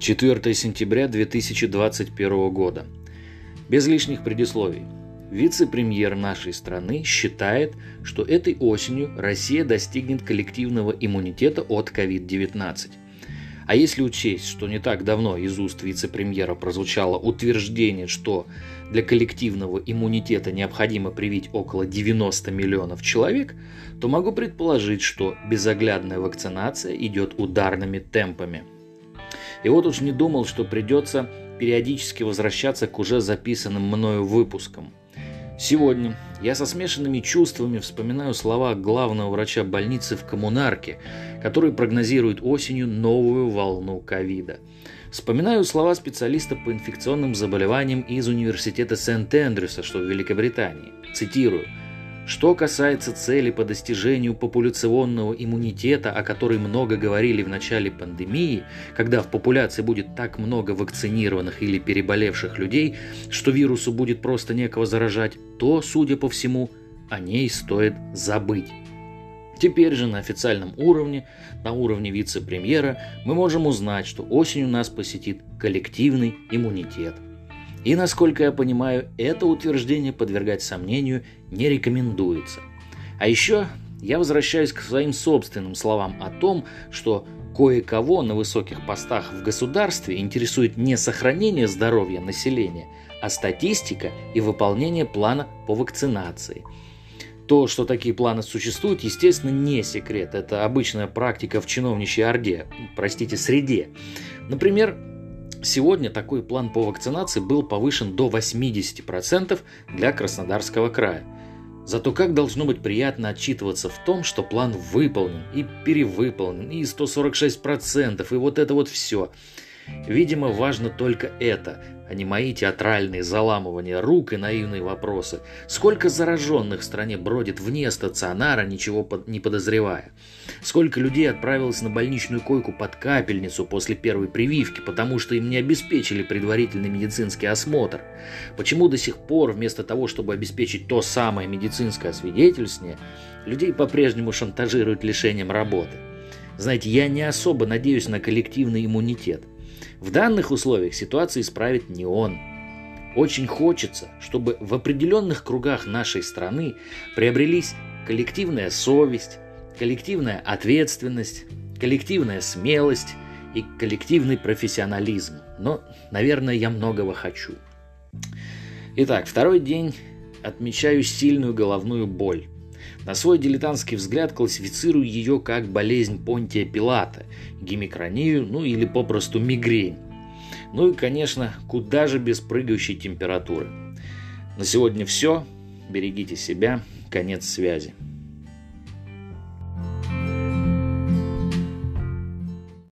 4 сентября 2021 года. Без лишних предисловий. Вице-премьер нашей страны считает, что этой осенью Россия достигнет коллективного иммунитета от COVID-19. А если учесть, что не так давно из уст вице-премьера прозвучало утверждение, что для коллективного иммунитета необходимо привить около 90 миллионов человек, то могу предположить, что безоглядная вакцинация идет ударными темпами. И вот уж не думал, что придется периодически возвращаться к уже записанным мною выпускам – Сегодня я со смешанными чувствами вспоминаю слова главного врача больницы в Коммунарке, который прогнозирует осенью новую волну ковида. Вспоминаю слова специалиста по инфекционным заболеваниям из Университета Сент-Эндрюса, что в Великобритании. Цитирую – что касается цели по достижению популяционного иммунитета, о которой много говорили в начале пандемии, когда в популяции будет так много вакцинированных или переболевших людей, что вирусу будет просто некого заражать, то, судя по всему, о ней стоит забыть. Теперь же на официальном уровне, на уровне вице-премьера, мы можем узнать, что осенью нас посетит коллективный иммунитет – и, насколько я понимаю, это утверждение подвергать сомнению не рекомендуется. А еще я возвращаюсь к своим собственным словам о том, что кое-кого на высоких постах в государстве интересует не сохранение здоровья населения, а статистика и выполнение плана по вакцинации. То, что такие планы существуют, естественно, не секрет. Это обычная практика в чиновничьей орде, простите, среде. Например, Сегодня такой план по вакцинации был повышен до 80% для Краснодарского края. Зато как должно быть приятно отчитываться в том, что план выполнен и перевыполнен, и 146%, и вот это вот все. Видимо, важно только это, а не мои театральные заламывания рук и наивные вопросы. Сколько зараженных в стране бродит вне стационара, ничего не подозревая? Сколько людей отправилось на больничную койку под капельницу после первой прививки, потому что им не обеспечили предварительный медицинский осмотр? Почему до сих пор вместо того, чтобы обеспечить то самое медицинское освидетельствование, людей по-прежнему шантажируют лишением работы? Знаете, я не особо надеюсь на коллективный иммунитет. В данных условиях ситуацию исправит не он. Очень хочется, чтобы в определенных кругах нашей страны приобрелись коллективная совесть, коллективная ответственность, коллективная смелость и коллективный профессионализм. Но, наверное, я многого хочу. Итак, второй день отмечаю сильную головную боль. На свой дилетантский взгляд классифицирую ее как болезнь Понтия Пилата, гемикронию, ну или попросту мигрень. Ну и, конечно, куда же без прыгающей температуры. На сегодня все. Берегите себя. Конец связи.